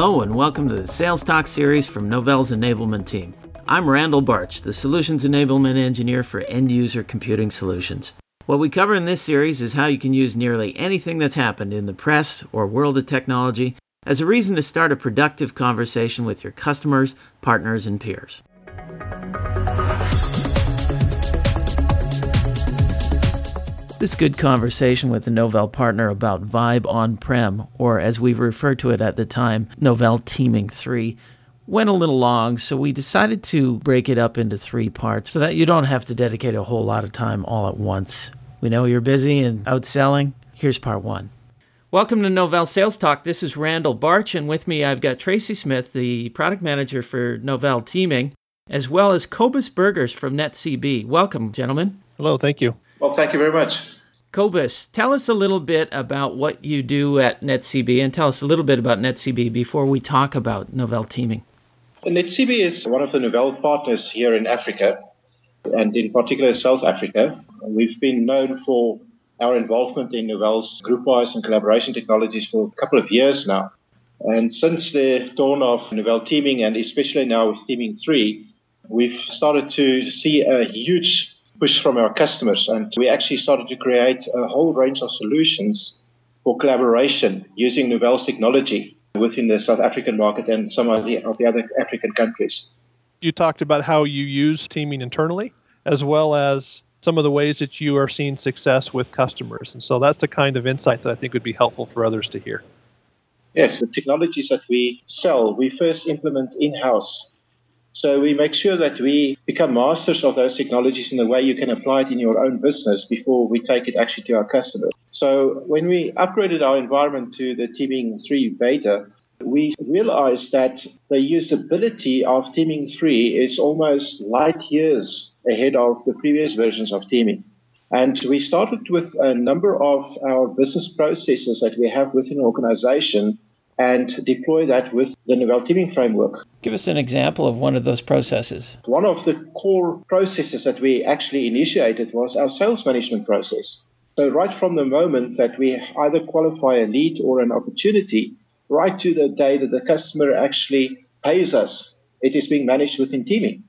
Hello, and welcome to the Sales Talk series from Novell's enablement team. I'm Randall Barch, the Solutions Enablement Engineer for End User Computing Solutions. What we cover in this series is how you can use nearly anything that's happened in the press or world of technology as a reason to start a productive conversation with your customers, partners, and peers. This good conversation with the Novell partner about Vibe on Prem, or as we referred to it at the time, Novell Teaming 3, went a little long, so we decided to break it up into three parts so that you don't have to dedicate a whole lot of time all at once. We know you're busy and out selling. Here's part one. Welcome to Novell Sales Talk. This is Randall Barch, and with me I've got Tracy Smith, the product manager for Novell Teaming, as well as Cobus Burgers from NetCB. Welcome, gentlemen. Hello, thank you. Well, thank you very much. Cobus, tell us a little bit about what you do at NetCB and tell us a little bit about NetCB before we talk about Novell Teaming. NetCB is one of the Novell partners here in Africa, and in particular South Africa. We've been known for our involvement in Novell's GroupWise and collaboration technologies for a couple of years now. And since the dawn of Novell Teaming, and especially now with Teaming 3, we've started to see a huge push from our customers, and we actually started to create a whole range of solutions for collaboration using Novell's technology within the South African market and some of the, of the other African countries. You talked about how you use teaming internally, as well as some of the ways that you are seeing success with customers. And so that's the kind of insight that I think would be helpful for others to hear. Yes, the technologies that we sell, we first implement in house. So we make sure that we become masters of those technologies in the way you can apply it in your own business before we take it actually to our customers. So when we upgraded our environment to the Teaming 3 beta, we realized that the usability of Teaming 3 is almost light years ahead of the previous versions of Teaming. And we started with a number of our business processes that we have within an organization and deploy that with the Novell Teaming framework. Give us an example of one of those processes. One of the core processes that we actually initiated was our sales management process. So, right from the moment that we either qualify a lead or an opportunity, right to the day that the customer actually pays us, it is being managed within teaming.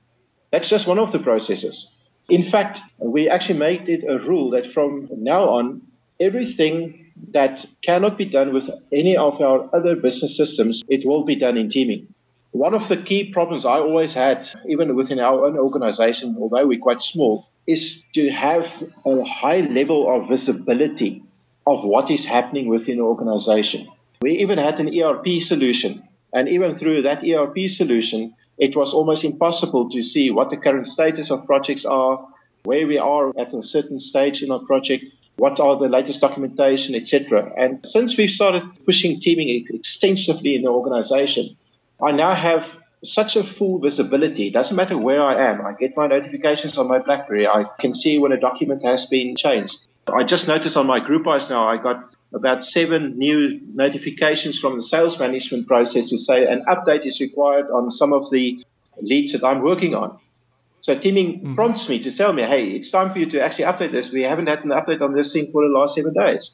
That's just one of the processes. In fact, we actually made it a rule that from now on, everything that cannot be done with any of our other business systems, it will be done in teaming. One of the key problems I always had, even within our own organization, although we're quite small, is to have a high level of visibility of what is happening within the organization. We even had an ERP solution, and even through that ERP solution, it was almost impossible to see what the current status of projects are, where we are at a certain stage in our project, what are the latest documentation, etc. And since we've started pushing teaming extensively in the organization, I now have such a full visibility. It doesn't matter where I am. I get my notifications on my BlackBerry. I can see when a document has been changed. I just noticed on my GroupWise now, I got about seven new notifications from the sales management process to say an update is required on some of the leads that I'm working on. So teaming mm-hmm. prompts me to tell me, hey, it's time for you to actually update this. We haven't had an update on this thing for the last seven days.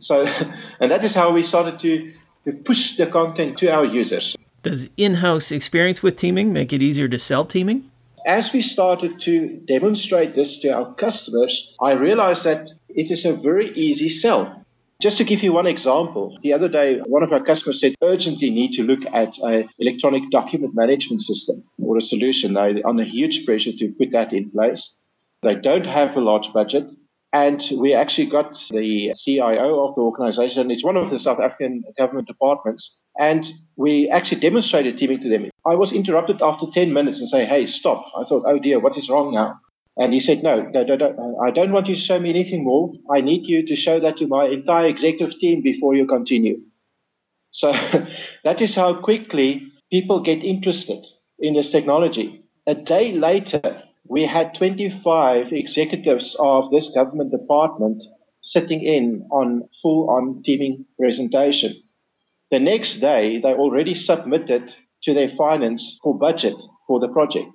So, and that is how we started to, to push the content to our users. Does in-house experience with teaming make it easier to sell teaming? As we started to demonstrate this to our customers, I realized that it is a very easy sell. Just to give you one example, the other day, one of our customers said urgently need to look at an electronic document management system or a solution. They're under huge pressure to put that in place. They don't have a large budget. And we actually got the CIO of the organization. It's one of the South African government departments. And we actually demonstrated teaming to them. I was interrupted after 10 minutes and say, hey, stop. I thought, oh dear, what is wrong now? And he said, no, no, no, no, I don't want you to show me anything more. I need you to show that to my entire executive team before you continue. So that is how quickly people get interested in this technology. A day later, we had 25 executives of this government department sitting in on full on teaming presentation. The next day, they already submitted to their finance for budget for the project.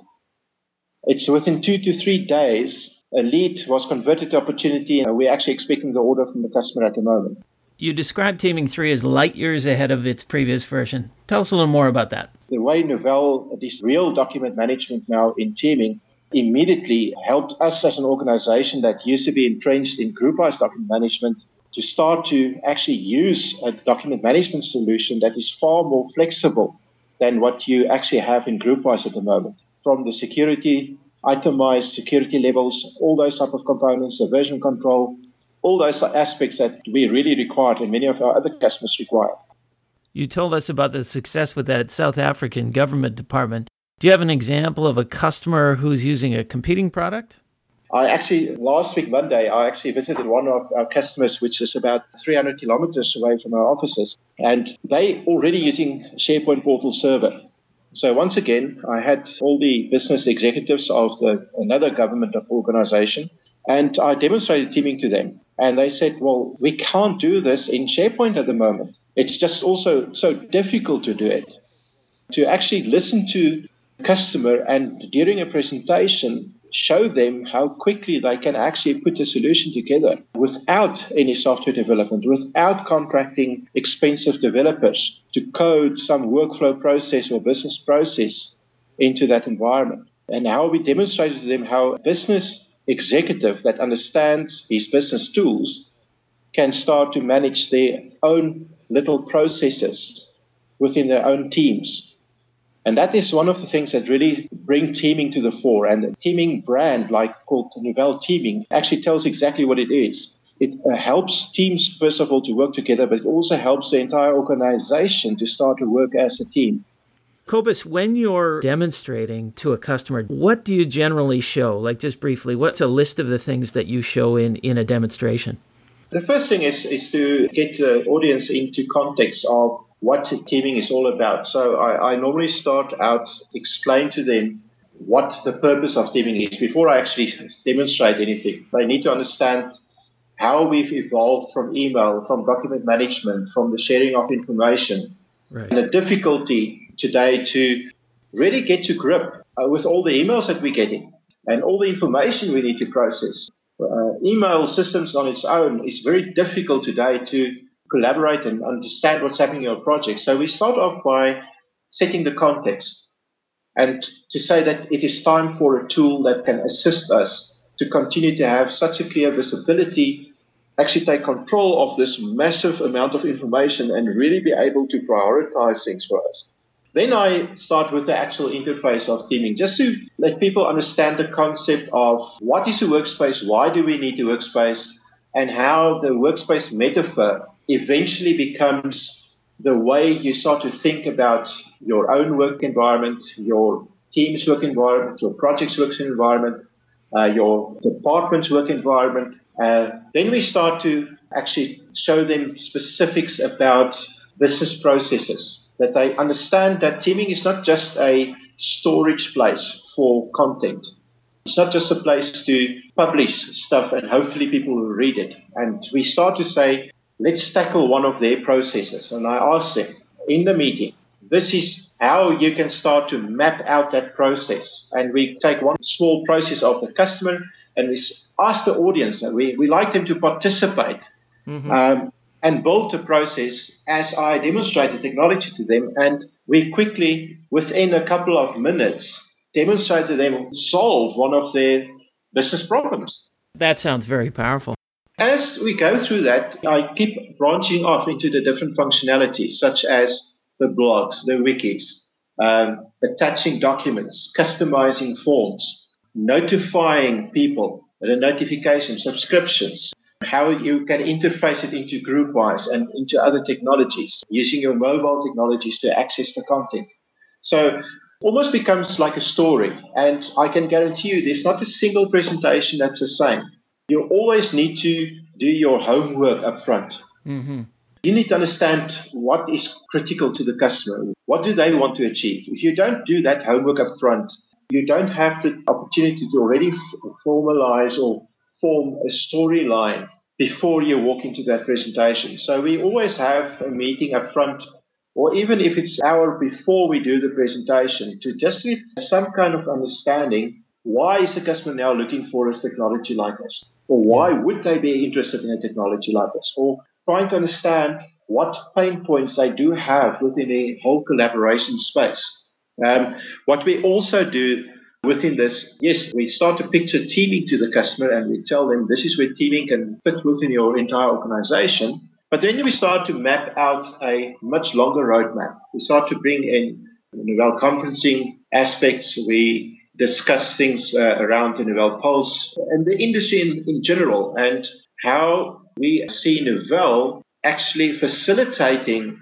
It's within two to three days, a lead was converted to opportunity, and we're actually expecting the order from the customer at the moment. You described Teaming 3 as light years ahead of its previous version. Tell us a little more about that. The way Novell, this real document management now in Teaming, immediately helped us as an organization that used to be entrenched in GroupWise document management to start to actually use a document management solution that is far more flexible than what you actually have in GroupWise at the moment. From the security, itemized security levels, all those type of components, the version control, all those aspects that we really required and many of our other customers require. You told us about the success with that South African government department. Do you have an example of a customer who's using a competing product? I actually, last week, Monday, I actually visited one of our customers, which is about 300 kilometers away from our offices, and they already using SharePoint Portal Server. So once again, I had all the business executives of the, another government organization, and I demonstrated teaming to them. And they said, well, we can't do this in SharePoint at the moment. It's just also so difficult to do it. To actually listen to customer and during a presentation show them how quickly they can actually put a solution together without any software development, without contracting expensive developers to code some workflow process or business process into that environment. And how we demonstrated to them how a business executive that understands his business tools can start to manage their own little processes within their own teams and that is one of the things that really bring teaming to the fore. And the teaming brand, like called Novell Teaming, actually tells exactly what it is. It uh, helps teams, first of all, to work together, but it also helps the entire organization to start to work as a team. Cobus, when you're demonstrating to a customer, what do you generally show? Like just briefly, what's a list of the things that you show in, in a demonstration? The first thing is, is to get the audience into context of what teaming is all about. So I, I normally start out explain to them what the purpose of teaming is before I actually demonstrate anything. They need to understand how we've evolved from email, from document management, from the sharing of information, right. and the difficulty today to really get to grip uh, with all the emails that we're getting and all the information we need to process. Uh, email systems on its own is very difficult today to collaborate and understand what's happening in your project. So we start off by setting the context and to say that it is time for a tool that can assist us to continue to have such a clear visibility, actually take control of this massive amount of information and really be able to prioritize things for us. Then I start with the actual interface of teaming, just to let people understand the concept of what is a workspace, why do we need a workspace, and how the workspace metaphor eventually becomes the way you start to think about your own work environment, your team's work environment, your project's work environment, uh, your department's work environment. Uh, then we start to actually show them specifics about business processes, that they understand that teaming is not just a storage place for content. It's not just a place to publish stuff and hopefully people will read it. And we start to say, let's tackle one of their processes. And I asked them in the meeting, this is how you can start to map out that process. And we take one small process of the customer and we ask the audience, we, we like them to participate mm-hmm. um, and build the process as I demonstrate the technology to them. And we quickly, within a couple of minutes, demonstrate to them solve one of their business problems. That sounds very powerful. As we go through that, I keep branching off into the different functionalities, such as the blogs, the wikis, um, attaching documents, customizing forms, notifying people, the notifications, subscriptions, how you can interface it into GroupWise and into other technologies, using your mobile technologies to access the content. So almost becomes like a story. And I can guarantee you there's not a single presentation that's the same you always need to do your homework up front. Mm-hmm. You need to understand what is critical to the customer. What do they want to achieve? If you don't do that homework up front, you don't have the opportunity to already f- formalize or form a storyline before you walk into that presentation. So we always have a meeting up front, or even if it's an hour before we do the presentation, to just get some kind of understanding why is the customer now looking for a technology like this? Or why would they be interested in a technology like this? Or trying to understand what pain points they do have within the whole collaboration space. Um, what we also do within this, yes, we start to picture teaming to the customer and we tell them this is where teaming can fit within your entire organization. But then we start to map out a much longer roadmap. We start to bring in Novell conferencing aspects. We discuss things uh, around the Novell Pulse and the industry in, in general and how we see Novell actually facilitating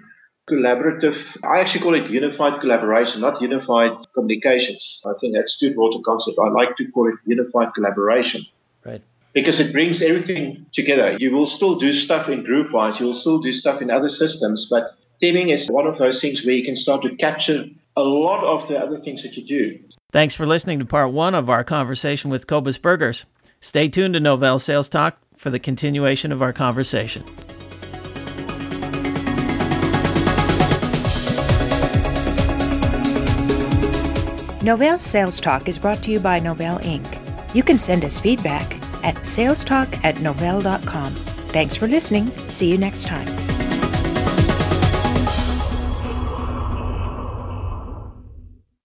collaborative, I actually call it unified collaboration, not unified communications. I think that's too broad a concept. I like to call it unified collaboration. Right. Because it brings everything together. You will still do stuff in GroupWise, you will still do stuff in other systems, but teaming is one of those things where you can start to capture a lot of the other things that you do. Thanks for listening to part one of our conversation with Cobus Burgers. Stay tuned to Novell Sales Talk for the continuation of our conversation. Novell Sales Talk is brought to you by Novell Inc. You can send us feedback at salestalk at novell.com. Thanks for listening. See you next time.